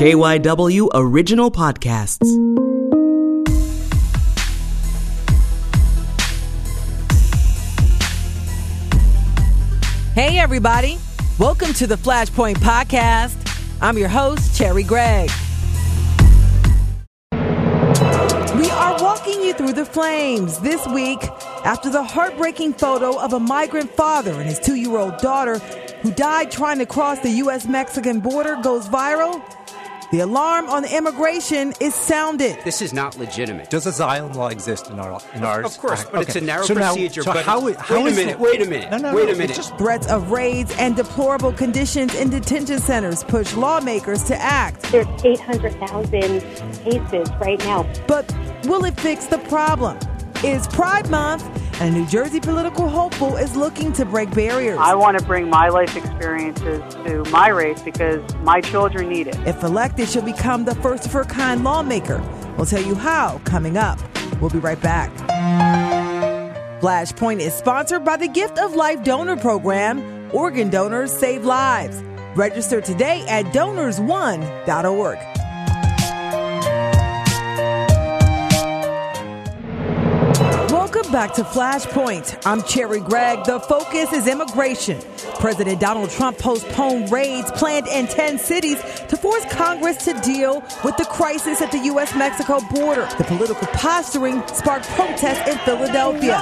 KYW Original Podcasts. Hey, everybody. Welcome to the Flashpoint Podcast. I'm your host, Cherri Gregg. We are walking you through the flames this week after the heartbreaking photo of a migrant father and his two year old daughter who died trying to cross the U.S. Mexican border goes viral. The alarm on immigration is sounded. This is not legitimate. Does asylum law exist in our in ours? Of course, but it's a narrow so now- procedure. so but how, wait how a is minute. it- Wait a minute. No, no, wait no, a minute. Just Threats of raids and deplorable conditions in detention centers push lawmakers to act. There's 800,000 cases right now. But will it fix the problem? Is Pride Month, and a New Jersey political hopeful is looking to break barriers. I want to bring my life experiences to my race because my children need it. If elected, she'll become the first of her kind lawmaker. We'll tell you how coming up. We'll be right back. Flashpoint is sponsored by the Gift of Life Donor Program. Organ donors save lives. Register today at donorsone.org. back to Flashpoint. I'm Cherri Gregg. The focus is immigration. President Donald Trump postponed raids planned in 10 cities to force Congress to deal with the crisis at the U.S. Mexico border. The political posturing sparked protests in Philadelphia.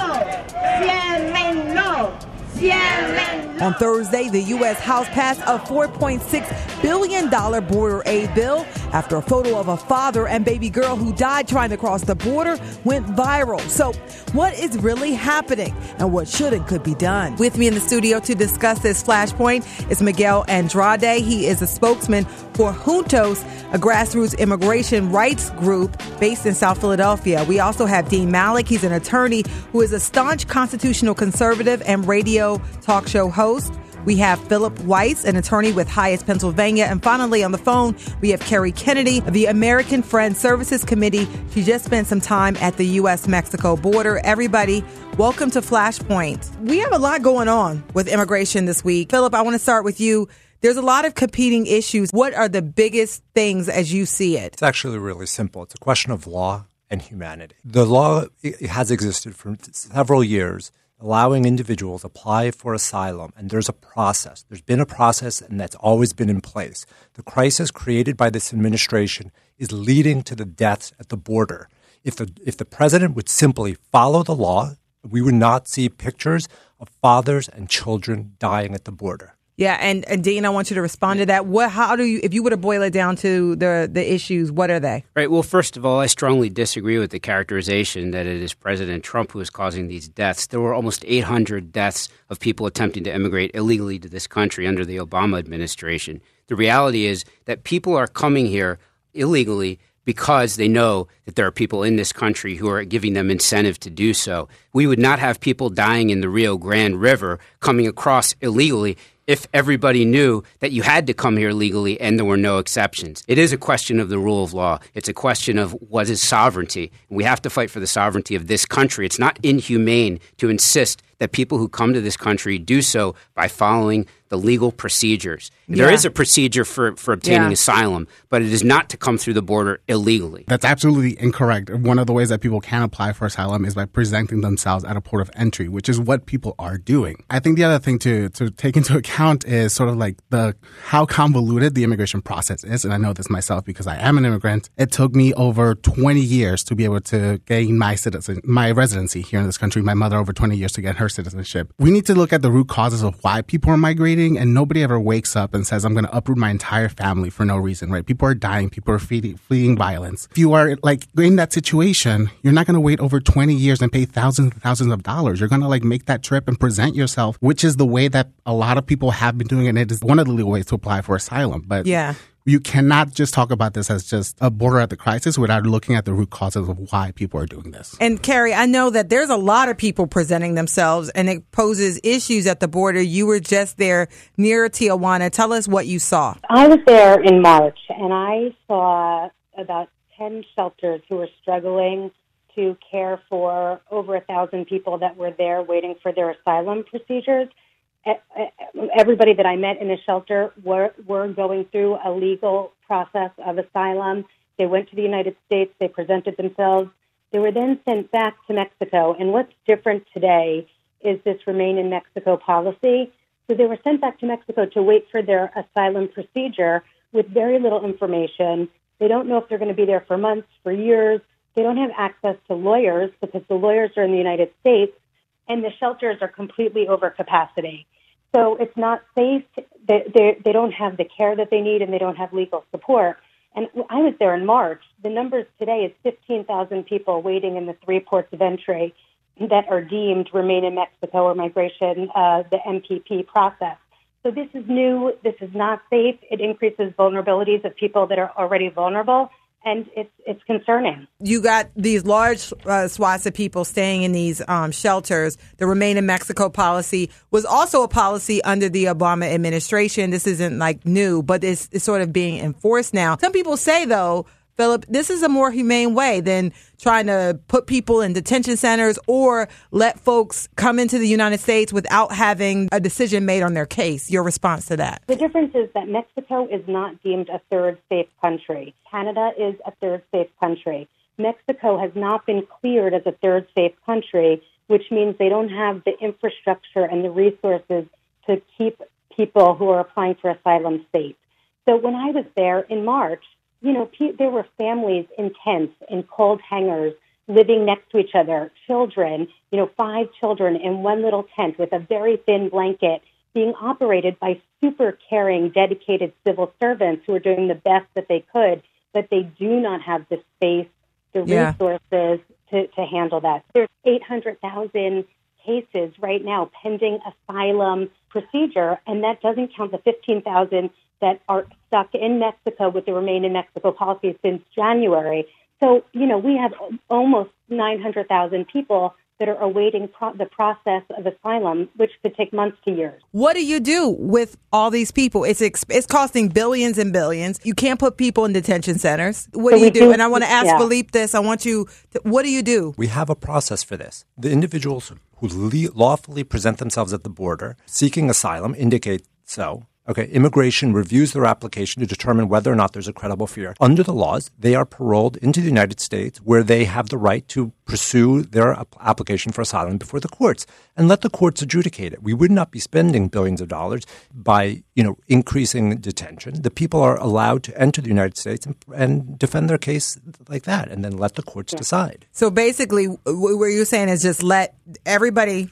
On Thursday, the U.S. House passed a $4.6 billion border aid bill after a photo of a father and baby girl who died trying to cross the border went viral. So, what is really happening and what should and could be done? With me in the studio to discuss this flashpoint is Miguel Andrade. He is a spokesman for Juntos, a grassroots immigration rights group based in South Philadelphia. We also have Dean Malik. He's an attorney who is a staunch constitutional conservative and radio talk show host. We have Philip Weisz, an attorney with HIAS Pennsylvania. And finally, on the phone, we have Carrie Kennedy of the American Friends Services Committee. She just spent some time at the U.S. Mexico border. Everybody, welcome to Flashpoint. We have a lot going on with immigration this week. Philip, I want to start with you. There's a lot of competing issues. What are the biggest things as you see it? It's actually really simple. It's a question of law and humanity. The law has existed for several years, allowing individuals apply for asylum, and there's a process. There's been a process, and that's always been in place. The crisis created by this administration is leading to the deaths at the border. If the if the president would simply follow the law, we would not see pictures of fathers and children dying at the border. Yeah, and, and Dean, I want you to respond to that. What? How do you? If you were to boil it down to the the issues, what are they? Right. Well, first of all, I strongly disagree with the characterization that it is President Trump who is causing these deaths. There were almost 800 deaths of people attempting to immigrate illegally to this country under the Obama administration. The reality is that people are coming here illegally because they know that there are people in this country who are giving them incentive to do so. We would not have people dying in the Rio Grande River coming across illegally if everybody knew that you had to come here legally and there were no exceptions. It is a question of the rule of law. It's a question of what is sovereignty. We have to fight for the sovereignty of this country. It's not inhumane to insist that people who come to this country do so by following the legal procedures. There Yeah. is a procedure for, for obtaining Yeah. asylum, but it is not to come through the border illegally. That's absolutely incorrect. One of the ways that people can apply for asylum is by presenting themselves at a port of entry, which is what people are doing. I think the other thing to, to take into account is sort of like the how convoluted the immigration process is. And I know this myself because I am an immigrant. It took me over 20 years to be able to gain my citizen, my residency here in this country. My mother over 20 years to get her citizenship. We need to look at the root causes of why people are migrating and nobody ever wakes up and says, I'm going to uproot my entire family for no reason, right? People are dying. People are fleeing, fleeing violence. If you are like in that situation, you're not going to wait over 20 years and pay thousands and thousands of dollars. You're going to like make that trip and present yourself, which is the way that a lot of people have been doing it. And it is one of the legal ways to apply for asylum. But Yeah. You cannot just talk about this as just a border at the crisis without looking at the root causes of why people are doing this. And Carrie, I know that there's a lot of people presenting themselves, and it poses issues at the border. You were just there near Tijuana. Tell us what you saw. I was there in March and I saw about 10 shelters who were struggling to care for over a thousand people that were there waiting for their asylum procedures. Everybody that I met in the shelter were, were going through a legal process of asylum. They went to the United States, they presented themselves. They were then sent back to Mexico. And what's different today is this remain in Mexico policy. So they were sent back to Mexico to wait for their asylum procedure with very little information. They don't know if they're going to be there for months, for years. They don't have access to lawyers because the lawyers are in the United States and the shelters are completely over capacity. So it's not safe. They, they, they don't have the care that they need and they don't have legal support. And I was there in March. The numbers today is 15,000 people waiting in the three ports of entry that are deemed remain in Mexico or migration, uh, the MPP process. So this is new. This is not safe. It increases vulnerabilities of people that are already vulnerable and it's it's concerning. You got these large uh, swaths of people staying in these um, shelters. The Remain in Mexico policy was also a policy under the Obama administration. This isn't like new, but it's, it's sort of being enforced now. Some people say though Philip, this is a more humane way than trying to put people in detention centers or let folks come into the United States without having a decision made on their case. Your response to that? The difference is that Mexico is not deemed a third safe country. Canada is a third safe country. Mexico has not been cleared as a third safe country, which means they don't have the infrastructure and the resources to keep people who are applying for asylum safe. So when I was there in March, you know, pe- there were families in tents, in cold hangars, living next to each other, children, you know, five children in one little tent with a very thin blanket being operated by super caring, dedicated civil servants who are doing the best that they could, but they do not have the space, the yeah. resources to, to handle that. There's 800,000 cases right now pending asylum procedure, and that doesn't count the 15,000 that are stuck in Mexico with the Remain in Mexico policy since January. So, you know, we have almost 900,000 people that are awaiting pro- the process of asylum, which could take months to years. What do you do with all these people? It's ex- it's costing billions and billions. You can't put people in detention centers. What so do you do? do? And I want to ask yeah. Philippe this. I want you. To, what do you do? We have a process for this. The individuals who le- lawfully present themselves at the border seeking asylum indicate so. Okay, immigration reviews their application to determine whether or not there's a credible fear. Under the laws, they are paroled into the United States where they have the right to pursue their application for asylum before the courts and let the courts adjudicate it. We would not be spending billions of dollars by, you know, increasing detention. The people are allowed to enter the United States and, and defend their case like that and then let the courts yeah. decide. So basically what you're saying is just let everybody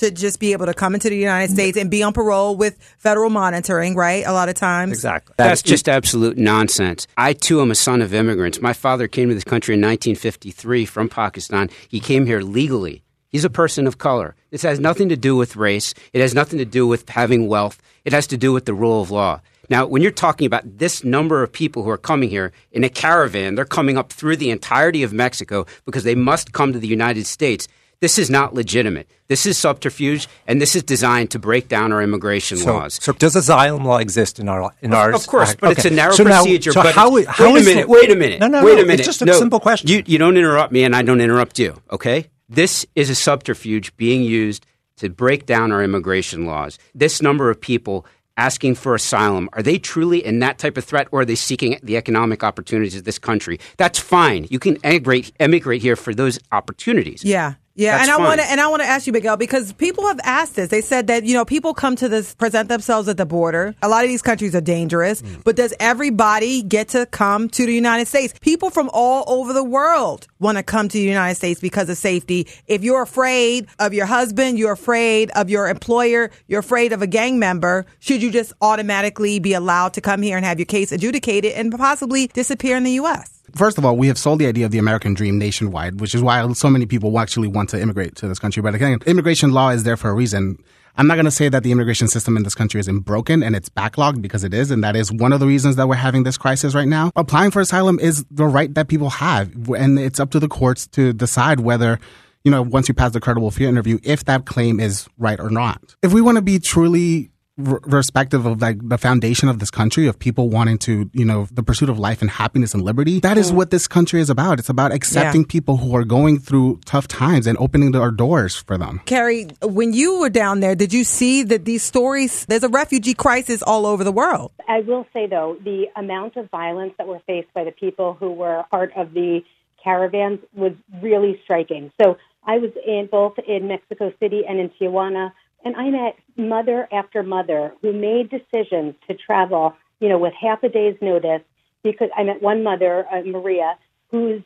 should just be able to come into the United States and be on parole with federal monitoring, right? A lot of times. Exactly. That's just absolute nonsense. I too am a son of immigrants. My father came to this country in 1953 from Pakistan. He came here legally. He's a person of color. This has nothing to do with race. It has nothing to do with having wealth. It has to do with the rule of law. Now, when you're talking about this number of people who are coming here in a caravan, they're coming up through the entirety of Mexico because they must come to the United States. This is not legitimate. This is subterfuge, and this is designed to break down our immigration so, laws. So, does asylum law exist in our in our? Of course, but okay. it's a narrow so procedure. Now, so but how, how wait a minute. It, wait a minute. No, no, wait no, a minute. It's just a no, simple question. You, you don't interrupt me, and I don't interrupt you. Okay. This is a subterfuge being used to break down our immigration laws. This number of people asking for asylum, are they truly in that type of threat or are they seeking the economic opportunities of this country? That's fine. You can emigrate, emigrate here for those opportunities. Yeah. Yeah, That's and I want to and I want to ask you, Miguel, because people have asked this. They said that you know people come to this present themselves at the border. A lot of these countries are dangerous, mm. but does everybody get to come to the United States? People from all over the world want to come to the United States because of safety. If you're afraid of your husband, you're afraid of your employer, you're afraid of a gang member, should you just automatically be allowed to come here and have your case adjudicated and possibly disappear in the U.S.? First of all, we have sold the idea of the American dream nationwide, which is why so many people actually want to immigrate to this country. But again, immigration law is there for a reason. I'm not going to say that the immigration system in this country isn't broken and it's backlogged because it is. And that is one of the reasons that we're having this crisis right now. Applying for asylum is the right that people have. And it's up to the courts to decide whether you know, once you pass the credible fear interview, if that claim is right or not. If we want to be truly r- respective of like the foundation of this country of people wanting to, you know, the pursuit of life and happiness and liberty. That is mm. what this country is about. It's about accepting people who are going through tough times and opening our doors for them. Carrie, when you were down there, did you see that these stories, there's a refugee crisis all over the world? I will say, though, the amount of violence that were faced by the people who were part of the caravans was really striking. So I was in both in Mexico City and in Tijuana, and I met mother after mother who made decisions to travel, you know, with half a day's notice. Because I met one mother, uh, Maria, whose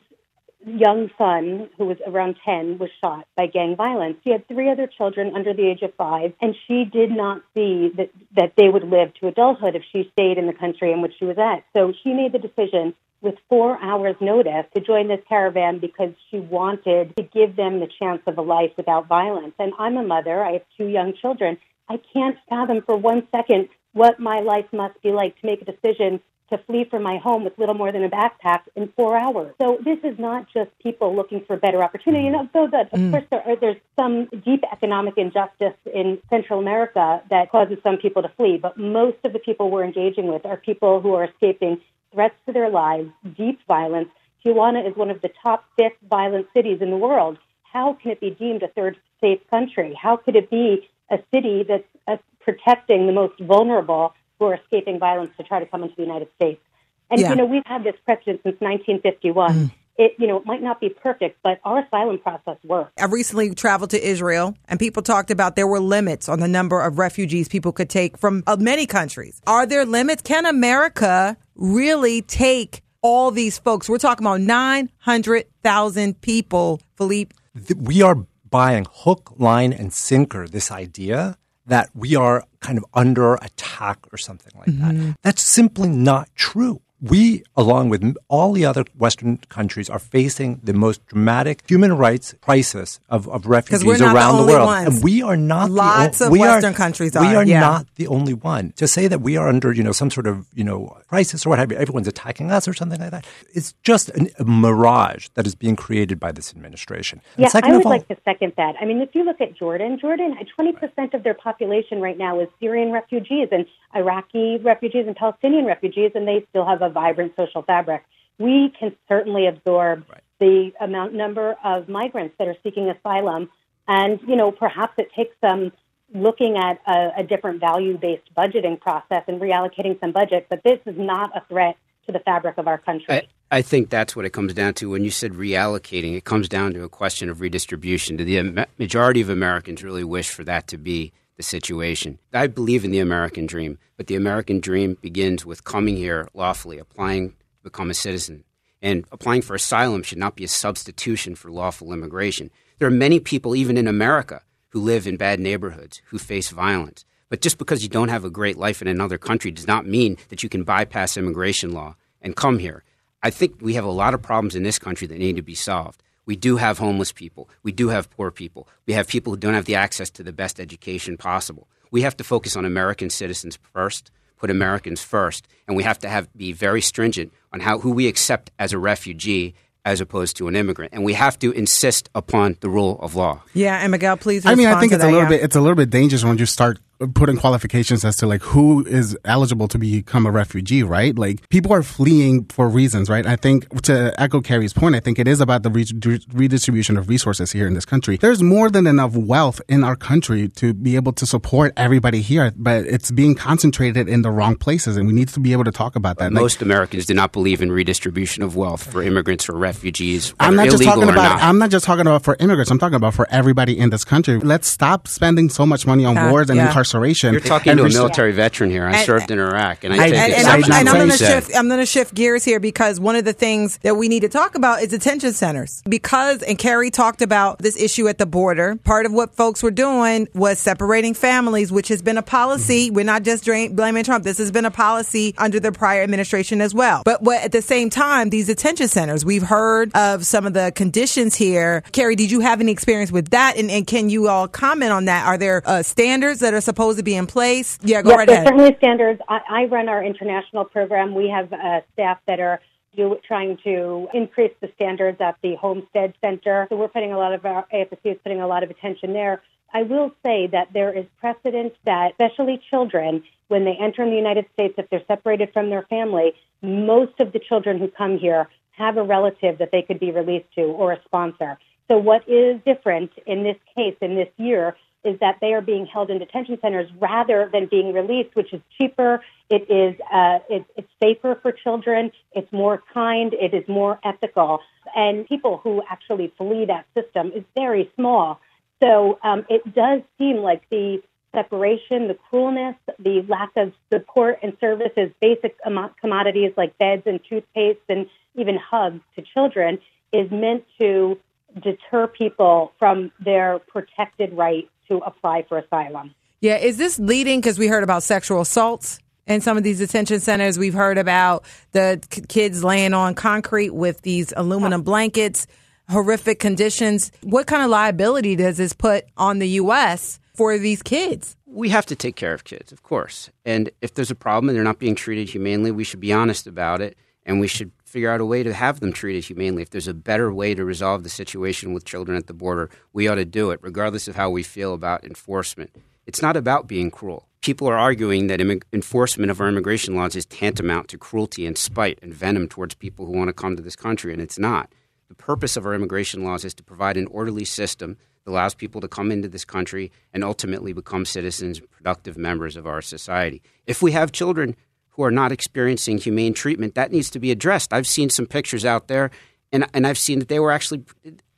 young son, who was around 10, was shot by gang violence. She had three other children under the age of five, and she did not see that, that they would live to adulthood if she stayed in the country in which she was at. So she made the decision with four hours' notice to join this caravan because she wanted to give them the chance of a life without violence. And I'm a mother, I have two young children. I can't fathom for one second what my life must be like to make a decision to flee from my home with little more than a backpack in four hours. So this is not just people looking for better opportunity. Mm. And although that, of mm. course, there are, there's some deep economic injustice in Central America that causes some people to flee, but most of the people we're engaging with are people who are escaping threats to their lives, deep violence. Tijuana is one of the top fifth violent cities in the world. How can it be deemed a third safe country? How could it be a city that's uh, protecting the most vulnerable who are escaping violence to try to come into the United States? And Yeah. you know, we've had this precedent since 1951. It you know, it might not be perfect, but our asylum process works. I recently traveled to Israel and people talked about there were limits on the number of refugees people could take from uh, many countries. Are there limits? Can America really take all these folks? We're talking about 900,000 people, Philippe. we are buying hook, line, and sinker this idea that we are kind of under attack or something like that. That's simply not true. We, along with all the other Western countries, are facing the most dramatic human rights crisis of, of refugees we're not the around the, only world. ones. And we are not Lots the, o- of we Western are, countries We are, are yeah. not the only one. To say that we are under, you know, some sort of, you know, crisis or what have you, everyone's attacking us or something like that. It's just an, a mirage that is being created by this administration. And Yeah, second I of would all- like to second that. I mean, if you look at Jordan, Jordan, uh, 20% of their population right now is Syrian refugees and Iraqi refugees and Palestinian refugees, and they still have a vibrant social fabric. We can certainly absorb the amount number of migrants that are seeking asylum, and you know, perhaps it takes some looking at a, a different value-based budgeting process and reallocating some budget. But this is not a threat to the fabric of our country. I, I think that's what it comes down to. When you said reallocating, it comes down to a question of redistribution. Do the majority of Americans really wish for that to be the situation? I believe in the American dream, but the American dream begins with coming here lawfully, applying to become a citizen. And applying for asylum should not be a substitution for lawful immigration. There are many people, even in America, who live in bad neighborhoods, who face violence. But just because you don't have a great life in another country does not mean that you can bypass immigration law and come here. I think we have a lot of problems in this country that need to be solved. We do have homeless people. We do have poor people. We have people who don't have the access to the best education possible. We have to focus on American citizens first, put Americans first, and we have to have be very stringent on how who we accept as a refugee as opposed to an immigrant. And we have to insist upon the rule of law. Yeah, and Miguel, please. I mean, I think to it's a little yeah. bit it's a little bit dangerous when you start putting qualifications as to like who is eligible to become a refugee, right? Like people are fleeing for reasons, right? I think to echo Carrie's point, I think it is about the re- redistribution of resources here in this country. There's more than enough wealth in our country to be able to support everybody here, but it's being concentrated in the wrong places, and we need to be able to talk about that. Like, Most Americans do not believe in redistribution of wealth for immigrants or refugees, I'm not just talking about. not. I'm not just talking about for immigrants. I'm talking about for everybody in this country. Let's stop spending so much money on Uh, wars and yeah. incarceration. You're talking to a res- military veteran here. I And- served in Iraq, and I I- think and, it's and I'm, and I'm going to shift. I'm going to shift gears here because one of the things that we need to talk about is detention centers. Because and Carrie talked about this issue at the border. Part of what folks were doing was separating families, which has been a policy. We're not just dra- blaming Trump. This has been a policy under the prior administration as well. But what, at the same time, these detention centers, we've heard of some of the conditions here. Carrie, did you have any experience with that? And, and can you all comment on that? Are there uh, standards that are supposed to be in place? Yeah, go yes, right ahead. certainly standards. I, I run our international program. We have uh, staff that are do, trying to increase the standards at the Homestead Center. So we're putting a lot of our AFSC is putting a lot of attention there. I will say that there is precedent that, especially children, when they enter in the United States, if they're separated from their family, most of the children who come here have a relative that they could be released to or a sponsor. So what is different in this case, in this year, is that they are being held in detention centers rather than being released, which is cheaper. It is uh, it, it's safer for children. It's more kind. It is more ethical. And people who actually flee that system is very small. So um, it does seem like the separation, the cruelness, the lack of support and services, basic commodities like beds and toothpaste and even hugs to children is meant to deter people from their protected right to apply for asylum. Yeah, is this leading because we heard about sexual assaults in some of these detention centers? We've heard about the k- kids laying on concrete with these aluminum blankets, horrific conditions. What kind of liability does this put on the U.S. for these kids? We have to take care of kids, of course. And if there's a problem and they're not being treated humanely, we should be honest about it and we should figure out a way to have them treated humanely. If there's a better way to resolve the situation with children at the border, we ought to do it, regardless of how we feel about enforcement. It's not about being cruel. People are arguing that Im- enforcement of our immigration laws is tantamount to cruelty and spite and venom towards people who want to come to this country, and it's not. The purpose of our immigration laws is to provide an orderly system that allows people to come into this country and ultimately become citizens, and productive members of our society. If we have children who are not experiencing humane treatment, that needs to be addressed. I've seen some pictures out there, and and I've seen that they were actually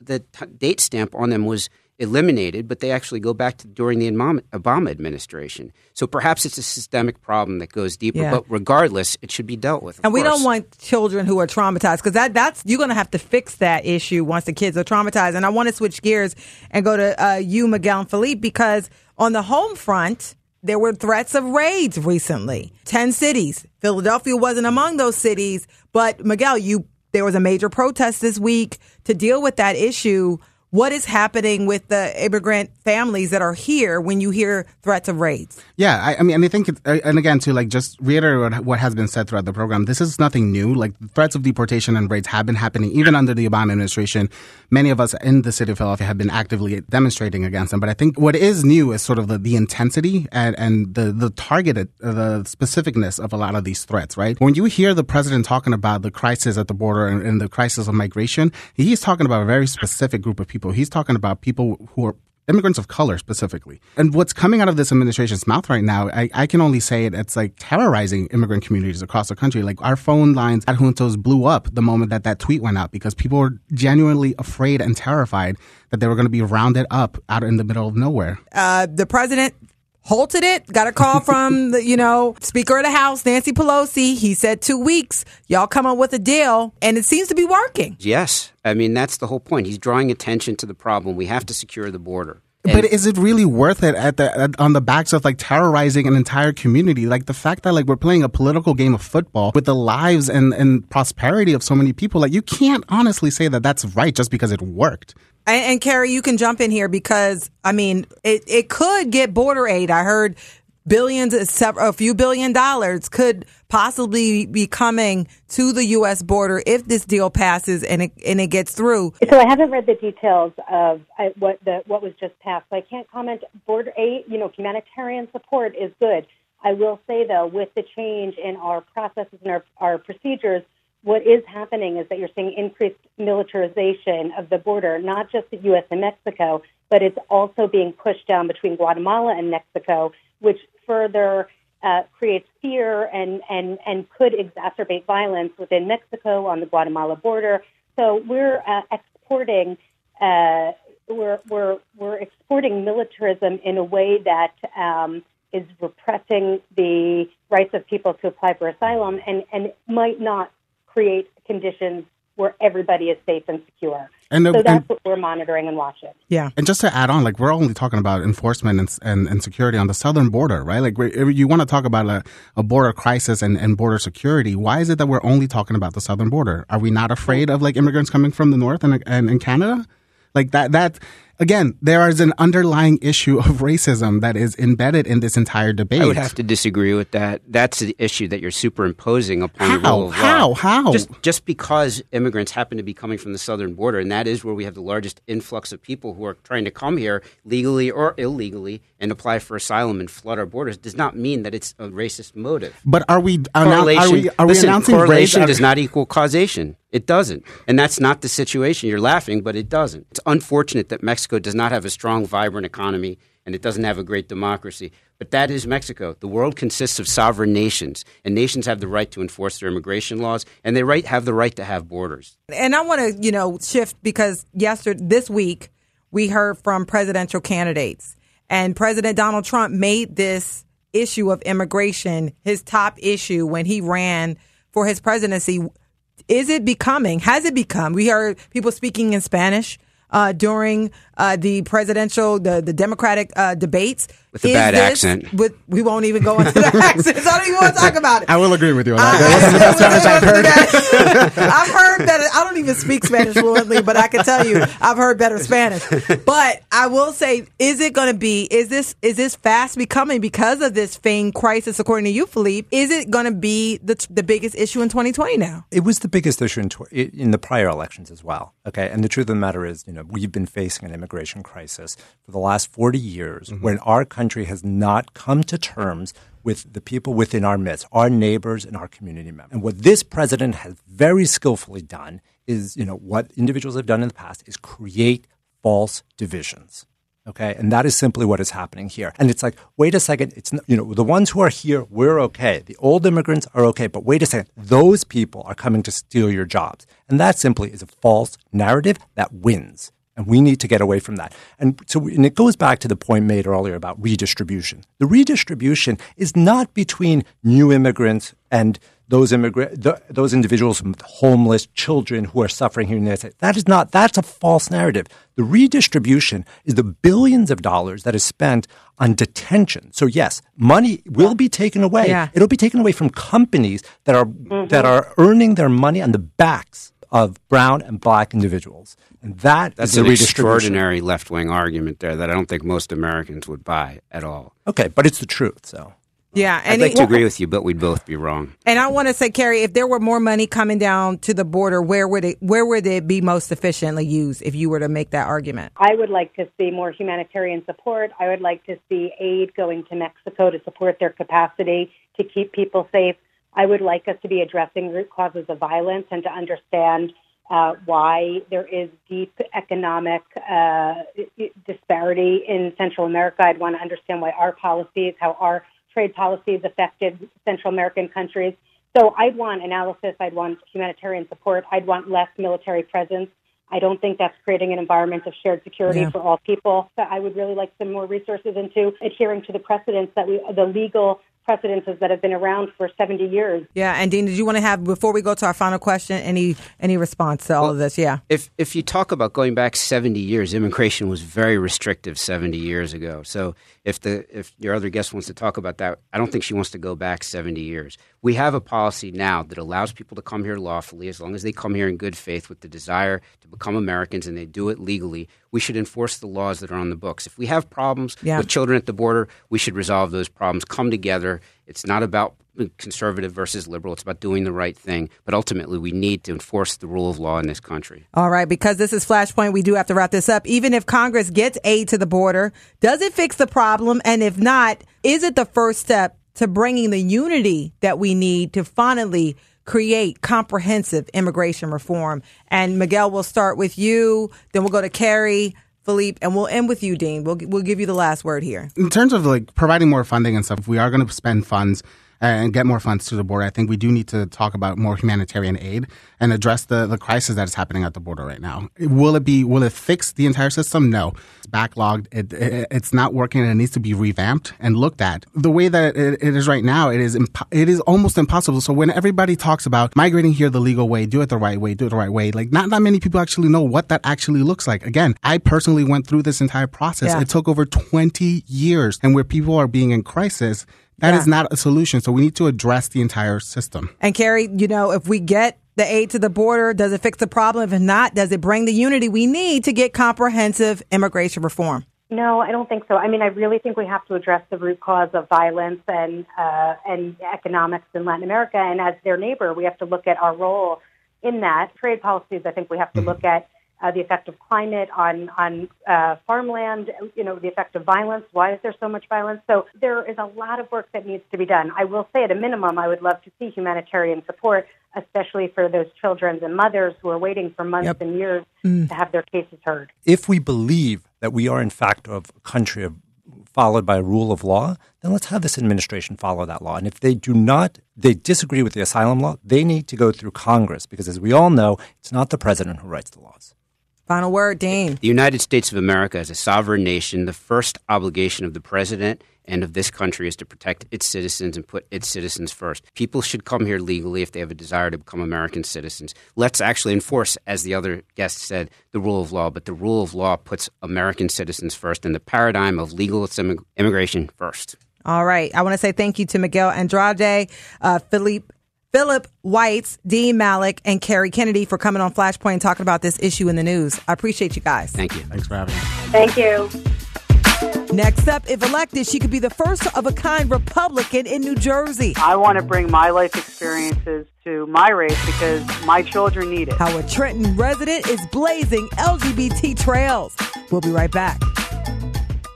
the t- date stamp on them was eliminated, but they actually go back to during the Obama administration. So perhaps it's a systemic problem that goes deeper. Yeah. But regardless, it should be dealt with. And we don't want children who are traumatized because that that's you're going to have to fix that issue once the kids are traumatized. And I want to switch gears and go to uh, you, Miguel and Philippe, because on the home front there were threats of raids recently. 10 cities. Philadelphia wasn't among those cities, but Miguel, you there was a major protest this week to deal with that issue what is happening with the immigrant families that are here when you hear threats of raids? Yeah, I, I mean, I think, uh, and again, to like just reiterate what has been said throughout the program, this is nothing new. Like threats of deportation and raids have been happening even under the Obama administration. Many of us in the city of Philadelphia have been actively demonstrating against them. But I think what is new is sort of the, the intensity and, and the, the targeted, uh, the specificness of a lot of these threats, right? When you hear the president talking about the crisis at the border and, and the crisis of migration, he's talking about a very specific group of people people. He's talking about people who are immigrants of color specifically. And what's coming out of this administration's mouth right now, I, I, can only say it, it's like terrorizing immigrant communities across the country. Like our phone lines at Juntos blew up the moment that that tweet went out because people were genuinely afraid and terrified that they were going to be rounded up out in the middle of nowhere. Uh, the president halted it. Got a call from the, you know, Speaker of the House, Nancy Pelosi. He said two weeks. Y'all come up with a deal, and it seems to be working. Yes, I mean that's the whole point. He's drawing attention to the problem. We have to secure the border. But is it really worth it at the at, on the backs of like terrorizing an entire community? Like the fact that like we're playing a political game of football with the lives and and prosperity of so many people. Like you can't honestly say that that's right just because it worked. And, and Carrie, you can jump in here because I mean, it it could get border aid. I heard billions, a few billion dollars could possibly be coming to the U.S. border if this deal passes and it and it gets through. So I haven't read the details of uh, what the what was just passed, so I can't comment. Border aid, you know, humanitarian support is good. I will say though, with the change in our processes and our, our procedures, what is happening is that you're seeing increased militarization of the border, not just the U.S. and Mexico, but it's also being pushed down between Guatemala and Mexico, which further uh, creates fear and, and, and could exacerbate violence within Mexico on the Guatemala border. So we're uh, exporting uh, we're, we're, we're exporting militarism in a way that um, is repressing the rights of people to apply for asylum and, and might not create conditions where everybody is safe and secure. And, so that's and, what we're monitoring and watching. Yeah. And just to add on, like we're only talking about enforcement and, and, and security on the southern border, right? Like you want to talk about a, a border crisis and, and border security. Why is it that we're only talking about the southern border? Are we not afraid of like immigrants coming from the north and, and in Canada? Like that, that, again, there is an underlying issue of racism that is embedded in this entire debate. I would have to disagree with that. That's the issue that you're superimposing upon the How? rule of law. How? How? Just, just because immigrants happen to be coming from the southern border, and that is where we have the largest influx of people who are trying to come here legally or illegally and apply for asylum and flood our borders, does not mean that it's a racist motive. But are we, uh, correlation, are we, are we listen, announcing correlation race? does not equal causation. It doesn't. And that's not the situation. You're laughing, but it doesn't. It's unfortunate that Mexico does not have a strong, vibrant economy and it doesn't have a great democracy. But that is Mexico. The world consists of sovereign nations, and nations have the right to enforce their immigration laws, and they right, have the right to have borders. And I want to, you know, shift because yesterday, this week, we heard from presidential candidates, and President Donald Trump made this issue of immigration his top issue when he ran for his presidency. Is it becoming? Has it become? We heard people speaking in Spanish uh, during uh, the presidential, the the Democratic uh, debates With a Is bad this- accent. With we won't even go into the accents. I don't even want to talk about it. I will agree with you on I- that. That wasn't the best Spanish I've heard. I've heard better. I don't even speak Spanish fluently, but I can tell you I've heard better Spanish. But I will say, is it going to be? Is this is this fast becoming because of this fame crisis? According to you, Philippe, is it going to be the the biggest issue in 2020 now? It was the biggest issue in, tw- in the prior elections as well. Okay, and the truth of the matter is, you know, we've been facing an immigration crisis for the last forty years, mm-hmm. when our country has not come to terms with the people within our midst, our neighbors and our community members. And what this president has very skillfully done is, you know, what individuals have done in the past is create false divisions. Okay, and that is simply what is happening here. And it's like, wait a second, it's not, you know the ones who are here, we're okay. The old immigrants are okay, but wait a second, those people are coming to steal your jobs, and that simply is a false narrative that wins. And we need to get away from that. And so, and it goes back to the point made earlier about redistribution. The redistribution is not between new immigrants and those immigrant, th- those individuals, homeless children who are suffering here in the United States. That is not. That's a false narrative. The redistribution is the billions of dollars that is spent on detention. So yes, money will be taken away. Yeah. It'll be taken away from companies that are that mm-hmm. are earning their money on the backs of brown and black individuals, and that That's is an extraordinary left wing argument there that I don't think most Americans would buy at all. Okay, but it's the truth. So. Yeah, I'd like it- to agree with you, but we'd both be wrong. And I want to say, Carrie, if there were more money coming down to the border, where would it where would it be most efficiently used if you were to make that argument? I would like to see more humanitarian support. I would like to see aid going to Mexico to support their capacity to keep people safe. I would like us to be addressing root causes of violence and to understand uh, why there is deep economic uh, disparity in Central America. I'd want to understand why our policies, how our trade policies affected Central American countries. So I'd want analysis. I'd want humanitarian support. I'd want less military presence. I don't think that's creating an environment of shared security Yeah. for all people. So I would really like some more resources into adhering to the precedents that we, the legal precedences that have been around for 70 years. Yeah, and Dean, did you want to have before we go to our final question any any response to all of this? Yeah. If if you talk about going back 70 years, immigration was very restrictive 70 years ago. So if the if your other guest wants to talk about that, I don't think she wants to go back 70 years. We have a policy now that allows people to come here lawfully as long as they come here in good faith with the desire to become Americans and they do it legally. We should enforce the laws that are on the books. If we have problems Yeah. with children at the border, we should resolve those problems. Come together. It's not about conservative versus liberal. It's about doing the right thing. But ultimately, we need to enforce the rule of law in this country. All right, because this is Flashpoint, we do have to wrap this up. Even if Congress gets aid to the border, does it fix the problem? And if not, is it the first step to bringing the unity that we need to finally create comprehensive immigration reform? And Miguel, we'll start with you, then we'll go to Carrie, Philippe, and we'll end with you, Dean. We'll, we'll give you the last word here. in terms of like providing more funding and stuff, we are going to spend funds and get more funds to the border, I think we do need to talk about more humanitarian aid and address the, the crisis that is happening at the border right now. Will it be, will it fix the entire system? No. It's backlogged. It, it, it's not working and it needs to be revamped and looked at. The way that it, it is right now, it is, impo- it is almost impossible. So when everybody talks about migrating here the legal way, do it the right way, do it the right way, like not that many people actually know what that actually looks like. Again, I personally went through this entire process. Yeah. It took over 20 years and where people are being in crisis, that is Yeah. not a solution. So we need to address the entire system. And Carrie, you know, if we get the aid to the border? Does it fix the problem? If not, does it bring the unity we need to get comprehensive immigration reform? No, I don't think so. I mean, I really think we have to address the root cause of violence and uh, and economics in Latin America. And as their neighbor, we have to look at our role in that. Trade policies, I think we have to look at uh, the effect of climate on on uh, farmland. You know, the effect of violence. Why is there so much violence? So there is a lot of work that needs to be done. I will say, at a minimum, I would love to see humanitarian support, especially for those children and mothers who are waiting for months Yep. and years to have their cases heard. If we believe that we are in fact a country of, followed by a rule of law, then let's have this administration follow that law. And if they do not, they disagree with the asylum law, they need to go through Congress because, as we all know, it's not the president who writes the laws. Final word, Dean. The United States of America, is a sovereign nation, the first obligation of the president and of this country is to protect its citizens and put its citizens first. People should come here legally if they have a desire to become American citizens. Let's actually enforce, as the other guest said, the rule of law. But the rule of law puts American citizens first and the paradigm of legal immigration first. All right. I want to say thank you to Miguel Andrade, uh, Philippe. Philip Weisz, Dean Malik, and Carrie Kennedy for coming on Flashpoint and talking about this issue in the news. I appreciate you guys. Thank you. Thanks for having me. Thank you. Next up, if elected, she could be the first of a kind Republican in New Jersey. I want to bring my life experiences to my race because my children need it. How a Trenton resident is blazing LGBT trails. We'll be right back.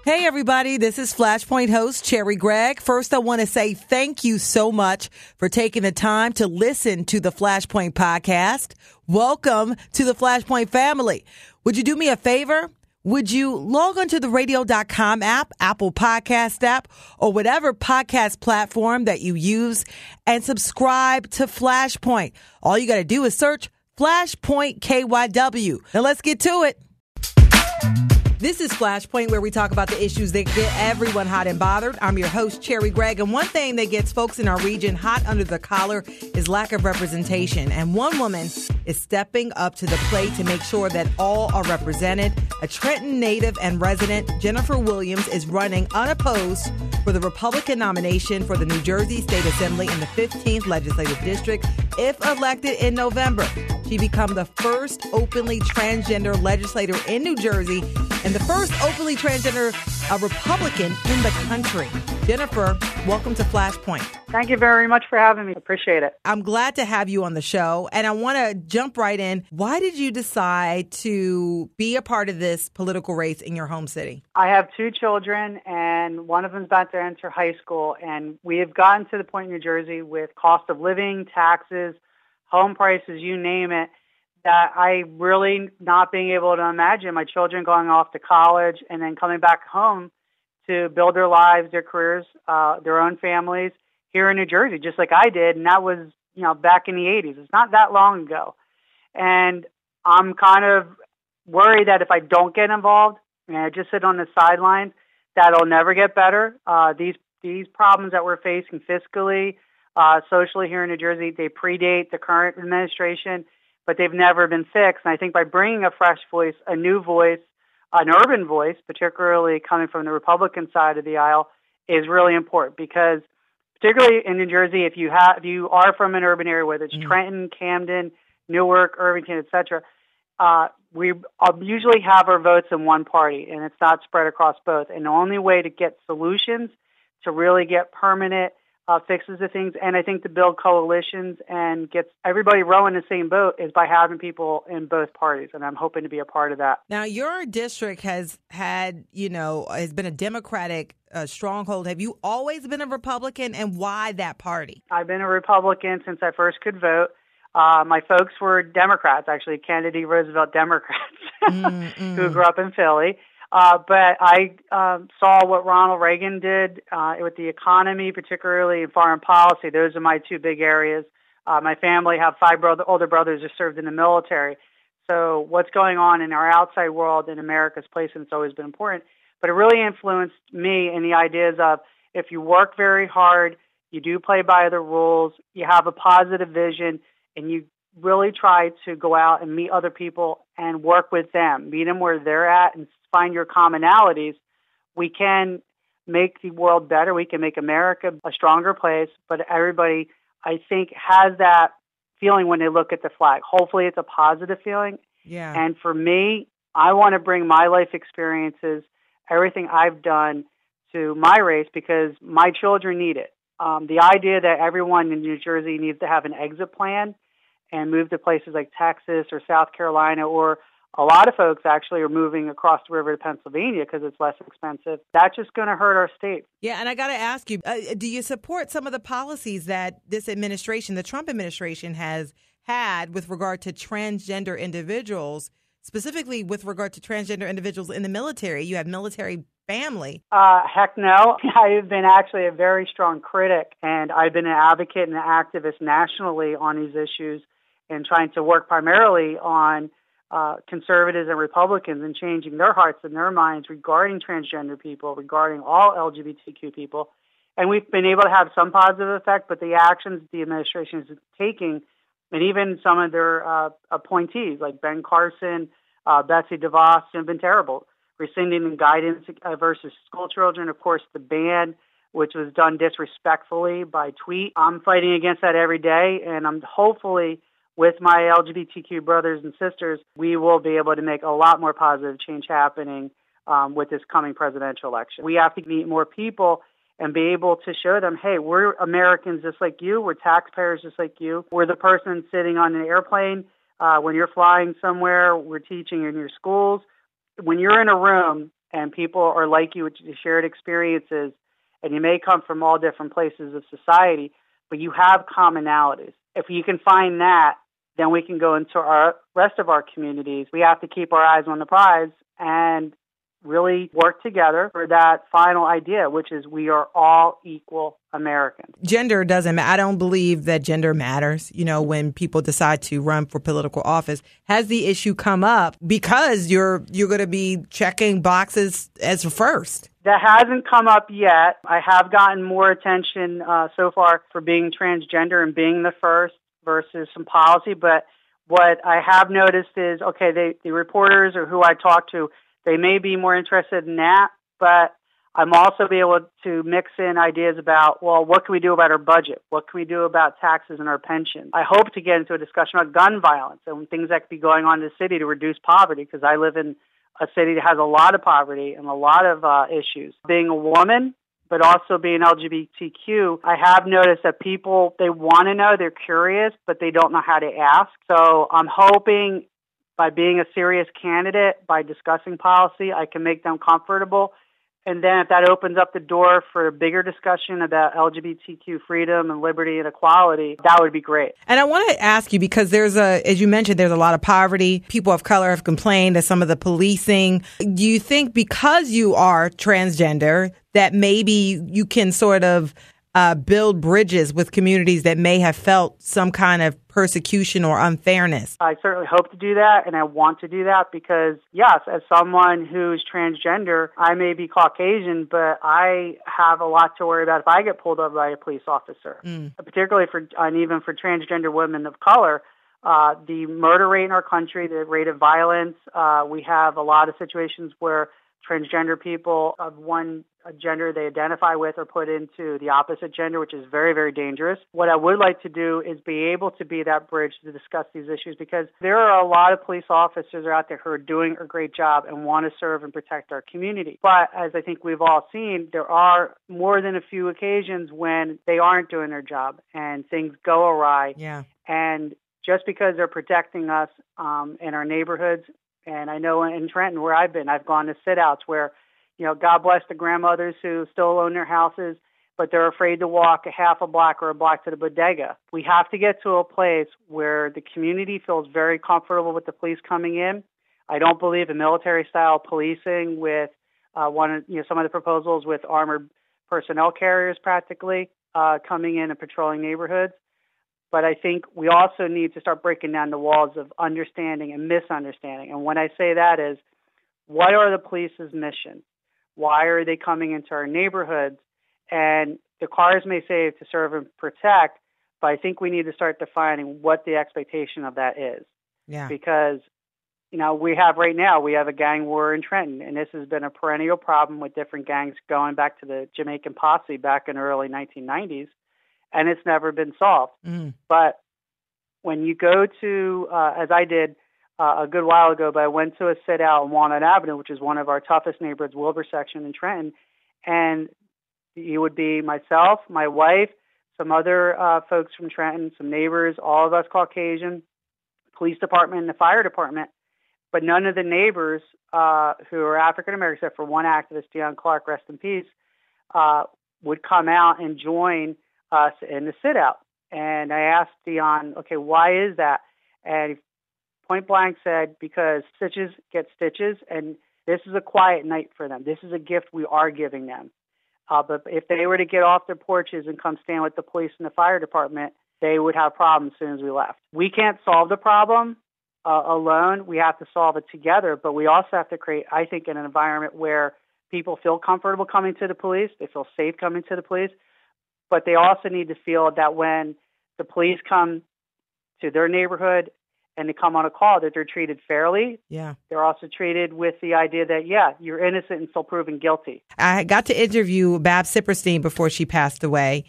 Hey, everybody. This is Flashpoint host Cherri Gregg. First, I want to say thank you so much for taking the time to listen to the Flashpoint podcast. Welcome to the Flashpoint family. Would you do me a favor? Would you log onto the radio.com app, Apple Podcast app, or whatever podcast platform that you use and subscribe to Flashpoint? All you got to do is search Flashpoint KYW. Now let's get to it. This is Flashpoint, where we talk about the issues that get everyone hot and bothered. I'm your host, Cherri Gregg, and one thing that gets folks in our region hot under the collar is lack of representation. And one woman is stepping up to the plate to make sure that all are represented. A Trenton native and resident, Jennifer Williams, is running unopposed for the Republican nomination for the New Jersey State Assembly in the 15th Legislative District. If elected in November, she become the first openly transgender legislator in New Jersey and the first openly transgender uh, Republican in the country. Jennifer, welcome to Flashpoint. Thank you very much for having me. Appreciate it. I'm glad to have you on the show, and I want to jump right in. Why did you decide to be a part of this political race in your home city? I have two children, and one of them's about to enter high school. And we have gotten to the point in New Jersey with cost of living, taxes, home prices, you name it, that I really not being able to imagine my children going off to college and then coming back home to build their lives, their careers, uh, their own families here in New Jersey, just like I did. And that was, you know, back in the 80s. It's not that long ago. And I'm kind of worried that if I don't get involved and I just sit on the sidelines, that'll never get better. Uh, these these problems that we're facing fiscally, uh, socially here in New Jersey, they predate the current administration, but they've never been fixed. And I think by bringing a fresh voice, a new voice, an urban voice, particularly coming from the Republican side of the aisle, is really important because particularly in New Jersey, if you have if you are from an urban area, whether it's Trenton, Camden, Newark, Irvington, etc., uh, we uh, usually have our votes in one party, and it's not spread across both. And the only way to get solutions to really get permanent uh, fixes the things, and I think to build coalitions and gets everybody rowing the same boat is by having people in both parties. And I'm hoping to be a part of that. Now, your district has had, you know, has been a Democratic uh, stronghold. Have you always been a Republican, and why that party? I've been a Republican since I first could vote. Uh, my folks were Democrats, actually, Kennedy Roosevelt Democrats, who grew up in Philly. Uh, but I um, saw what Ronald Reagan did uh, with the economy, particularly in foreign policy. Those are my two big areas. Uh, my family have five brother, older brothers who served in the military. So what's going on in our outside world in America's place and it's always been important. But it really influenced me in the ideas of if you work very hard, you do play by the rules, you have a positive vision, and you really try to go out and meet other people and work with them, meet them where they're at and find your commonalities, we can make the world better. We can make America a stronger place, but everybody, I think, has that feeling when they look at the flag. Hopefully, it's a positive feeling. Yeah. And for me, I want to bring my life experiences, everything I've done to my race because my children need it. Um, the idea that everyone in New Jersey needs to have an exit plan and move to places like Texas or South Carolina or a lot of folks actually are moving across the river to Pennsylvania because it's less expensive. That's just going to hurt our state. Yeah, and I got to ask you, uh, do you support some of the policies that this administration, the Trump administration, has had with regard to transgender individuals, specifically with regard to transgender individuals in the military? You have military family. Uh, heck no. I've been actually a very strong critic, and I've been an advocate and an activist nationally on these issues and trying to work primarily on uh, conservatives and Republicans and changing their hearts and their minds regarding transgender people, regarding all LGBTQ people. And we've been able to have some positive effect, but the actions the administration is taking, and even some of their uh, appointees like Ben Carson, uh, Betsy DeVos, have been terrible. Rescinding guidance versus school children, of course, the ban, which was done disrespectfully by tweet. I'm fighting against that every day, and I'm hopefully with my LGBTQ brothers and sisters, we will be able to make a lot more positive change happening um, with this coming presidential election. We have to meet more people and be able to show them, hey, we're Americans just like you. We're taxpayers just like you. We're the person sitting on an airplane uh, when you're flying somewhere. We're teaching in your schools. When you're in a room and people are like you with shared experiences, and you may come from all different places of society, but you have commonalities. If you can find that, then we can go into our rest of our communities. We have to keep our eyes on the prize and really work together for that final idea, which is we are all equal Americans. Gender doesn't matter. I don't believe that gender matters, you know, when people decide to run for political office. Has the issue come up because you're you're going to be checking boxes as first? That hasn't come up yet. I have gotten more attention uh, so far for being transgender and being the first versus some policy. But what I have noticed is, okay, they, the reporters or who I talk to, they may be more interested in that, but I'm also be able to mix in ideas about, well, what can we do about our budget? What can we do about taxes and our pension? I hope to get into a discussion about gun violence and things that could be going on in the city to reduce poverty because I live in a city that has a lot of poverty and a lot of uh, issues. Being a woman, but also being LGBTQ, I have noticed that people, they want to know, they're curious, but they don't know how to ask. So I'm hoping by being a serious candidate, by discussing policy, I can make them comfortable and then if that opens up the door for a bigger discussion about LGBTQ freedom and liberty and equality, that would be great. And I want to ask you because there's a, as you mentioned, there's a lot of poverty. People of color have complained that some of the policing. Do you think because you are transgender that maybe you can sort of uh, build bridges with communities that may have felt some kind of persecution or unfairness? I certainly hope to do that, and I want to do that because, yes, as someone who's transgender, I may be Caucasian, but I have a lot to worry about if I get pulled over by a police officer, mm. particularly for, and even for transgender women of color. Uh, the murder rate in our country, the rate of violence, uh, we have a lot of situations where transgender people of one gender they identify with are put into the opposite gender, which is very, very dangerous. What I would like to do is be able to be that bridge to discuss these issues because there are a lot of police officers out there who are doing a great job and want to serve and protect our community. But as I think we've all seen, there are more than a few occasions when they aren't doing their job and things go awry. Yeah. And just because they're protecting us um, in our neighborhoods and I know in Trenton where I've been, I've gone to sit outs where, you know, God bless the grandmothers who still own their houses, but they're afraid to walk a half a block or a block to the bodega. We have to get to a place where the community feels very comfortable with the police coming in. I don't believe in military style policing with uh, one, you know, some of the proposals with armored personnel carriers practically uh, coming in and patrolling neighborhoods. But I think we also need to start breaking down the walls of understanding and misunderstanding. And when I say that is, what are the police's mission? Why are they coming into our neighborhoods? And the cars may say to serve and protect, but I think we need to start defining what the expectation of that is. Yeah. Because, you know, we have right now, we have a gang war in Trenton, and this has been a perennial problem with different gangs going back to the Jamaican posse back in the early 1990s and it's never been solved. Mm. But when you go to, uh, as I did uh, a good while ago, but I went to a sit out on Walnut Avenue, which is one of our toughest neighborhoods, Wilbur section in Trenton, and it would be myself, my wife, some other uh, folks from Trenton, some neighbors, all of us Caucasian, police department, and the fire department. But none of the neighbors uh, who are African American, except for one activist, Dion Clark, rest in peace, uh, would come out and join us in the sit out. And I asked Dion, okay, why is that? And point blank said, because stitches get stitches, and this is a quiet night for them. This is a gift we are giving them. Uh, but if they were to get off their porches and come stand with the police and the fire department, they would have problems as soon as we left. We can't solve the problem uh, alone. We have to solve it together, but we also have to create, I think, an environment where people feel comfortable coming to the police, they feel safe coming to the police, but they also need to feel that when the police come to their neighborhood and they come on a call that they're treated fairly. Yeah. They're also treated with the idea that, yeah, you're innocent until proven guilty. I got to interview Babs Siperstein before she passed away.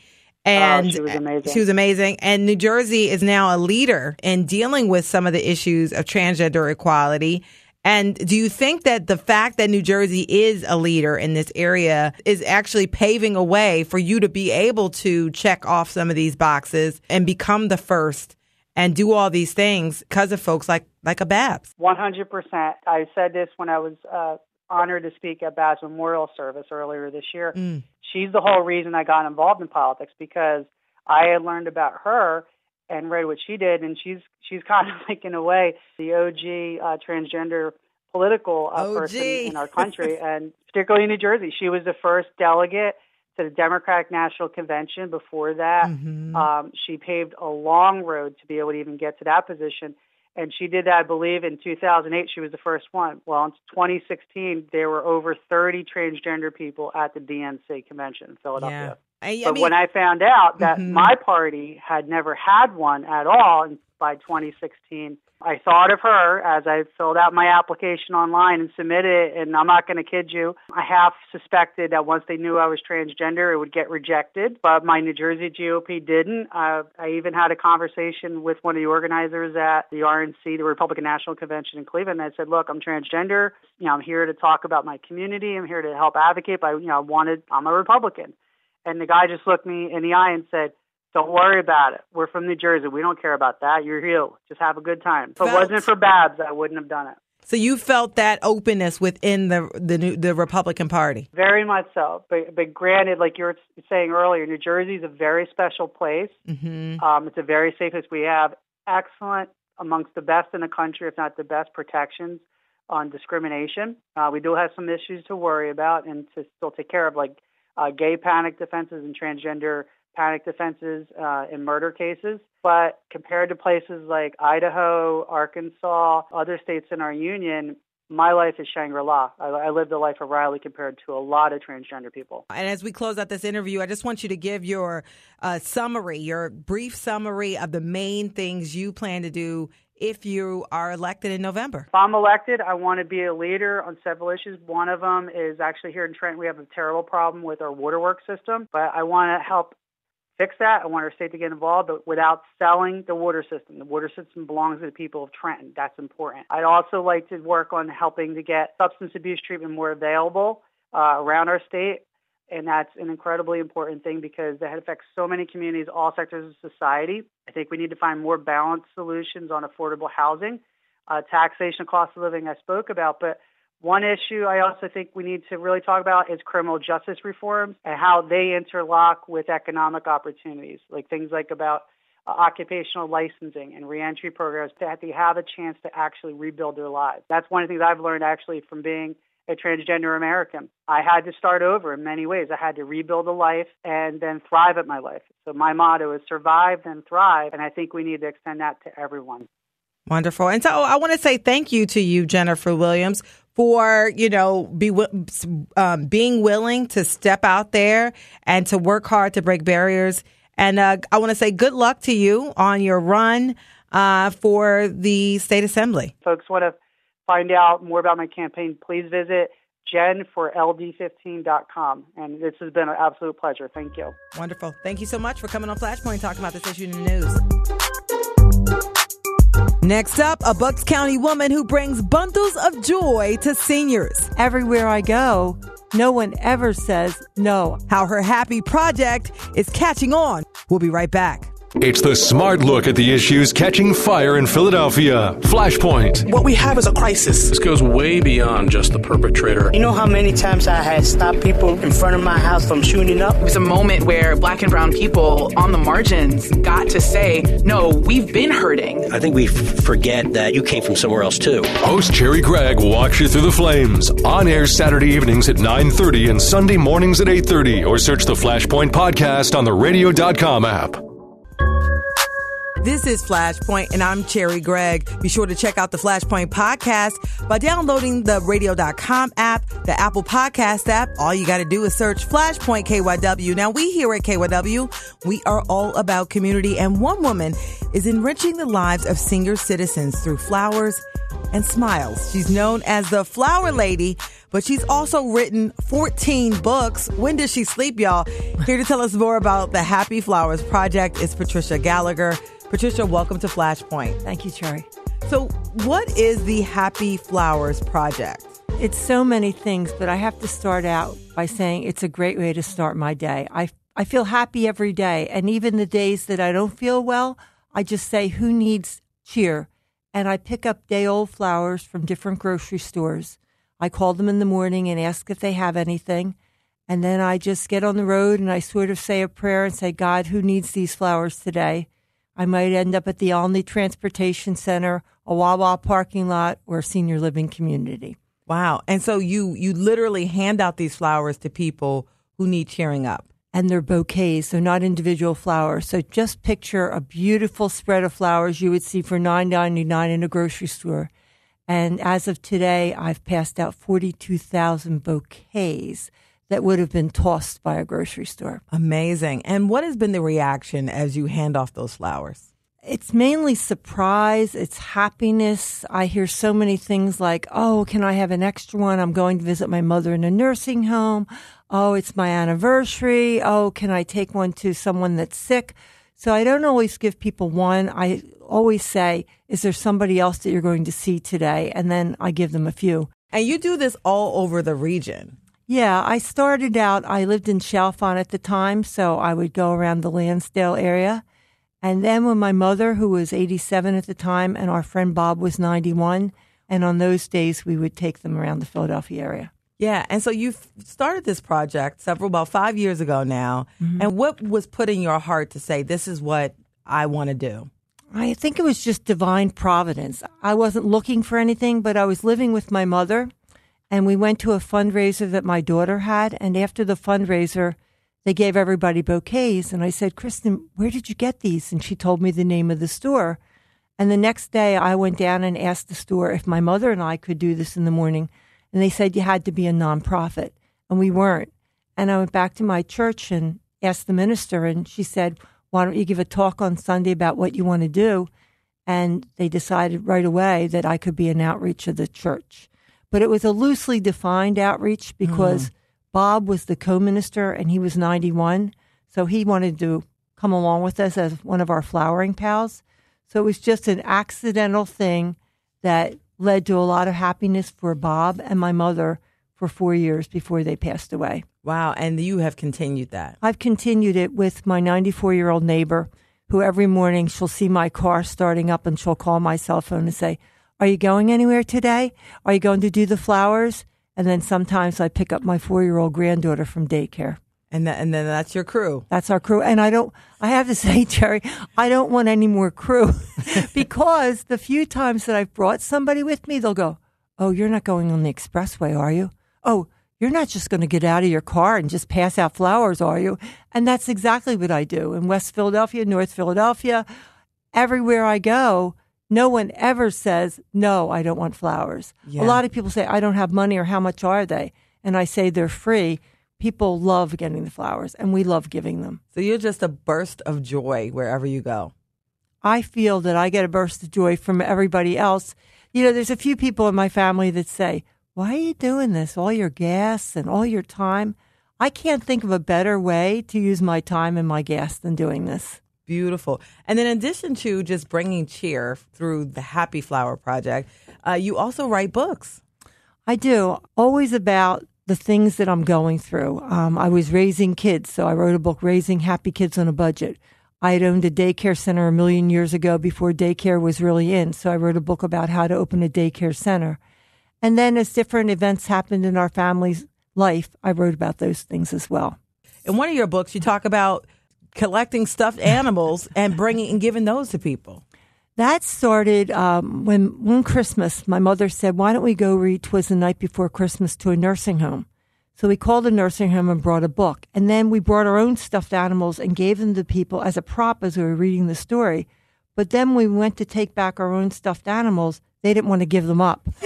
And oh, she was amazing. She was amazing. And New Jersey is now a leader in dealing with some of the issues of transgender equality. And do you think that the fact that New Jersey is a leader in this area is actually paving a way for you to be able to check off some of these boxes and become the first and do all these things because of folks like like a Babs? One hundred percent. I said this when I was uh, honored to speak at Babs Memorial Service earlier this year. Mm. She's the whole reason I got involved in politics because I had learned about her and read what she did, and she's she's kind of like in a way the OG uh, transgender political uh, person in our country, and particularly in New Jersey. She was the first delegate to the Democratic National Convention. Before that, Mhm. um, she paved a long road to be able to even get to that position. And she did that, I believe, in 2008. She was the first one. Well, in 2016, there were over 30 transgender people at the DNC convention in Philadelphia. I, I But mean, when I found out that Mhm. my party had never had one at all and by 2016, I thought of her as I filled out my application online and submitted it. And I'm not going to kid you, I half suspected that once they knew I was transgender, it would get rejected. But my New Jersey GOP didn't. Uh, I even had a conversation with one of the organizers at the RNC, the Republican National Convention in Cleveland. I said, "Look, I'm transgender. You know, I'm here to talk about my community. I'm here to help advocate. But you know, I wanted. I'm a Republican." And the guy just looked me in the eye and said, don't worry about it. We're from New Jersey. We don't care about that. You're here. Just have a good time. If it wasn't for Babs, I wouldn't have done it. so you felt that openness within the the new, the Republican Party. Very much so. But, but granted, like you were saying earlier, New Jersey is a very special place. hmm Um, it's a very safe place. We have excellent, amongst the best in the country, if not the best, protections on discrimination. Uh, we do have some issues to worry about and to still take care of, like uh, gay panic defenses and transgender panic defenses uh, in murder cases. But compared to places like Idaho, Arkansas, other states in our union, my life is Shangri-La. I, I lived a life of Riley compared to a lot of transgender people. And as we close out this interview, I just want you to give your uh, summary, your brief summary of the main things you plan to do if you are elected in November. If I'm elected, I want to be a leader on several issues. One of them is actually here in Trenton, we have a terrible problem with our waterworks system, but I want to help fix that. I want our state to get involved, but without selling the water system. The water system belongs to the people of Trenton. That's important. I'd also like to work on helping to get substance abuse treatment more available uh, around our state. And that's an incredibly important thing because that affects so many communities, all sectors of society. I think we need to find more balanced solutions on affordable housing, uh, taxation, cost of living I spoke about, but one issue I also think we need to really talk about is criminal justice reforms and how they interlock with economic opportunities, like things like about uh, occupational licensing and reentry programs that they have a chance to actually rebuild their lives. That's one of the things I've learned actually from being a transgender American. I had to start over in many ways. I had to rebuild a life and then thrive at my life. So my motto is survive then thrive, and I think we need to extend that to everyone. Wonderful. And so I want to say thank you to you, Jennifer Williams, for, you know, be, um, being willing to step out there and to work hard to break barriers. And uh, I want to say good luck to you on your run uh, for the state assembly. Folks want to find out more about my campaign, please visit jen4ld15.com. And this has been an absolute pleasure. Thank you. Wonderful. Thank you so much for coming on Flashpoint and talking about this issue in the news. Next up, a Bucks County woman who brings bundles of joy to seniors. Everywhere I go, no one ever says no. How her happy project is catching on. We'll be right back. It's the smart look at the issues catching fire in Philadelphia. Flashpoint. What we have is a crisis. This goes way beyond just the perpetrator. You know how many times I had stopped people in front of my house from shooting up? It was a moment where black and brown people on the margins got to say, no, we've been hurting. I think we f- forget that you came from somewhere else too. Host Cherri Gregg walks you through the flames. On air Saturday evenings at 9.30 and Sunday mornings at 8.30 or search the Flashpoint podcast on the radio.com app. This is Flashpoint, and I'm Cherri Gregg. Be sure to check out the Flashpoint podcast by downloading the radio.com app, the Apple Podcast app. All you got to do is search Flashpoint KYW. Now, we here at KYW, we are all about community, and one woman is enriching the lives of senior citizens through flowers and smiles. She's known as the Flower Lady, but she's also written 14 books. When does she sleep, y'all? Here to tell us more about the Happy Flowers Project is Patricia Gallagher. Patricia, welcome to Flashpoint. Thank you, Cherri. So, what is the Happy Flowers Project? It's so many things, but I have to start out by saying it's a great way to start my day. I, I feel happy every day, and even the days that I don't feel well, I just say, Who needs cheer? And I pick up day old flowers from different grocery stores. I call them in the morning and ask if they have anything. And then I just get on the road and I sort of say a prayer and say, God, who needs these flowers today? I might end up at the Olney Transportation Center, a Wawa parking lot, or a senior living community. Wow. And so you you literally hand out these flowers to people who need cheering up. And they're bouquets, they're not individual flowers. So just picture a beautiful spread of flowers you would see for nine ninety nine in a grocery store. And as of today, I've passed out 42,000 bouquets that would have been tossed by a grocery store. Amazing. And what has been the reaction as you hand off those flowers? It's mainly surprise, it's happiness. I hear so many things like, oh, can I have an extra one? I'm going to visit my mother in a nursing home. Oh, it's my anniversary. Oh, can I take one to someone that's sick? So I don't always give people one. I always say, is there somebody else that you're going to see today? And then I give them a few. And you do this all over the region. Yeah, I started out, I lived in Chalfont at the time, so I would go around the Lansdale area. And then when my mother, who was 87 at the time, and our friend Bob was 91, and on those days we would take them around the Philadelphia area. Yeah, and so you started this project several about five years ago now. Mm-hmm. And what was put in your heart to say this is what I want to do? I think it was just divine providence. I wasn't looking for anything, but I was living with my mother, and we went to a fundraiser that my daughter had. And after the fundraiser, they gave everybody bouquets. And I said, Kristen, where did you get these? And she told me the name of the store. And the next day, I went down and asked the store if my mother and I could do this in the morning. And they said you had to be a nonprofit, and we weren't. And I went back to my church and asked the minister, and she said, Why don't you give a talk on Sunday about what you want to do? And they decided right away that I could be an outreach of the church. But it was a loosely defined outreach because mm. Bob was the co minister and he was 91. So he wanted to come along with us as one of our flowering pals. So it was just an accidental thing that led to a lot of happiness for Bob and my mother for four years before they passed away. Wow. And you have continued that. I've continued it with my 94 year old neighbor who every morning she'll see my car starting up and she'll call my cell phone and say, Are you going anywhere today? Are you going to do the flowers? And then sometimes I pick up my four year old granddaughter from daycare. And, that, and then that's your crew. That's our crew. And I don't, I have to say, Cherri, I don't want any more crew because the few times that I've brought somebody with me, they'll go, Oh, you're not going on the expressway, are you? Oh, you're not just going to get out of your car and just pass out flowers, are you? And that's exactly what I do in West Philadelphia, North Philadelphia. Everywhere I go, no one ever says, No, I don't want flowers. Yeah. A lot of people say, I don't have money, or how much are they? And I say they're free people love getting the flowers and we love giving them. So you're just a burst of joy wherever you go. I feel that I get a burst of joy from everybody else. You know, there's a few people in my family that say, Why are you doing this? All your gas and all your time. I can't think of a better way to use my time and my gas than doing this. Beautiful. And in addition to just bringing cheer through the Happy Flower Project, uh, you also write books. I do. Always about the things that I'm going through. Um, I was raising kids, so I wrote a book, Raising Happy Kids on a Budget. I had owned a daycare center a million years ago before daycare was really in, so I wrote a book about how to open a daycare center. And then as different events happened in our family's life, I wrote about those things as well. In one of your books, you talk about collecting stuffed animals and bringing and giving those to people. That started um, when one Christmas, my mother said, "Why don't we go read Twas the Night Before Christmas to a nursing home?" So we called the nursing home and brought a book, and then we brought our own stuffed animals and gave them to people as a prop as we were reading the story. But then we went to take back our own stuffed animals. They didn't want to give them up.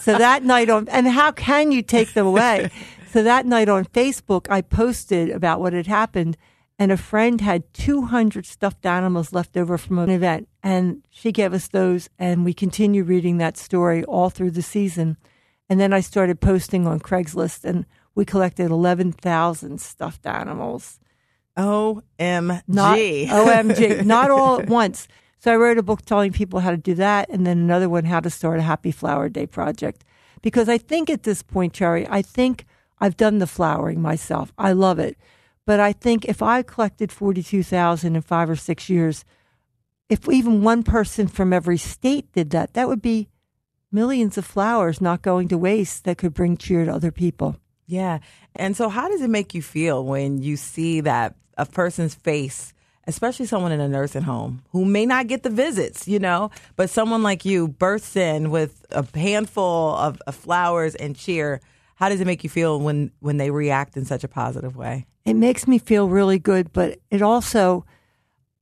so that night on, and how can you take them away? So that night on Facebook, I posted about what had happened and a friend had 200 stuffed animals left over from an event and she gave us those and we continued reading that story all through the season. And then i started posting on craigslist and we collected 11000 stuffed animals. Omg not omg not all at once. So i wrote a book telling people how to do that and then another one how to start a happy flower day project. Because i think at this point Cherri i think i've done the flowering myself. I love it but I think if I collected 42,000 in five or six years, if even one person from every state did that, that would be millions of flowers not going to waste that could bring cheer to other people. Yeah. And so, how does it make you feel when you see that a person's face, especially someone in a nursing home who may not get the visits, you know, but someone like you bursts in with a handful of, of flowers and cheer? How does it make you feel when, when they react in such a positive way? it makes me feel really good, but it also,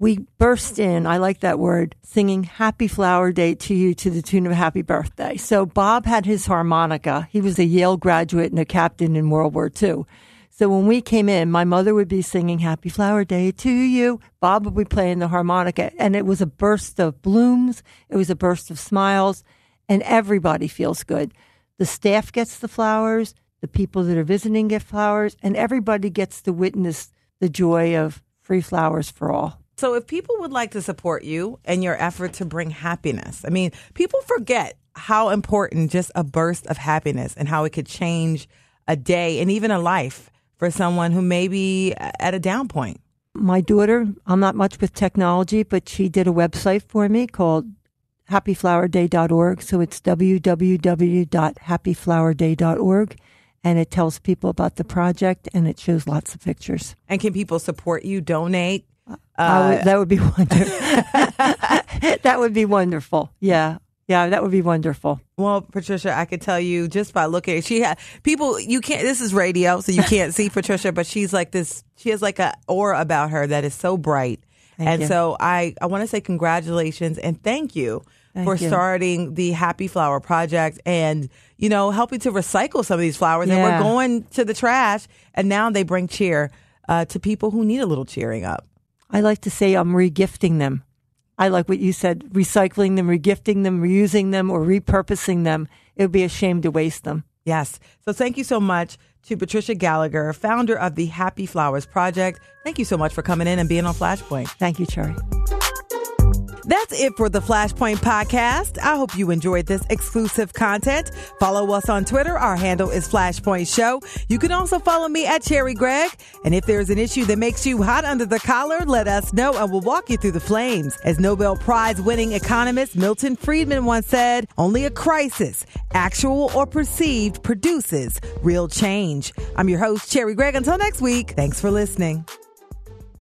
we burst in, I like that word, singing Happy Flower Day to you to the tune of Happy Birthday. So Bob had his harmonica. He was a Yale graduate and a captain in World War II. So when we came in, my mother would be singing Happy Flower Day to you. Bob would be playing the harmonica and it was a burst of blooms. It was a burst of smiles and everybody feels good. The staff gets the flowers the people that are visiting get flowers, and everybody gets to witness the joy of free flowers for all. So, if people would like to support you and your effort to bring happiness, I mean, people forget how important just a burst of happiness and how it could change a day and even a life for someone who may be at a down point. My daughter, I'm not much with technology, but she did a website for me called happyflowerday.org. So it's www.happyflowerday.org and it tells people about the project and it shows lots of pictures. And can people support you, donate? Uh, would, that would be wonderful. that would be wonderful. Yeah. Yeah, that would be wonderful. Well, Patricia, I could tell you just by looking, she had people. You can't. This is radio, so you can't see Patricia, but she's like this. She has like a aura about her that is so bright, Thank and you. so I I want to say congratulations and thank you Thank for you. starting the Happy Flower Project and you know helping to recycle some of these flowers And we're going to the trash, and now they bring cheer uh, to people who need a little cheering up. I like to say I'm regifting them. I like what you said, recycling them, regifting them, reusing them, or repurposing them. It would be a shame to waste them. Yes. So thank you so much to Patricia Gallagher, founder of the Happy Flowers Project. Thank you so much for coming in and being on Flashpoint. Thank you, Cherri. That's it for the Flashpoint podcast. I hope you enjoyed this exclusive content. Follow us on Twitter. Our handle is Flashpoint Show. You can also follow me at Cherri Gregg. And if there's an issue that makes you hot under the collar, let us know and we'll walk you through the flames. As Nobel Prize winning economist Milton Friedman once said, only a crisis, actual or perceived, produces real change. I'm your host, Cherri Gregg. Until next week, thanks for listening.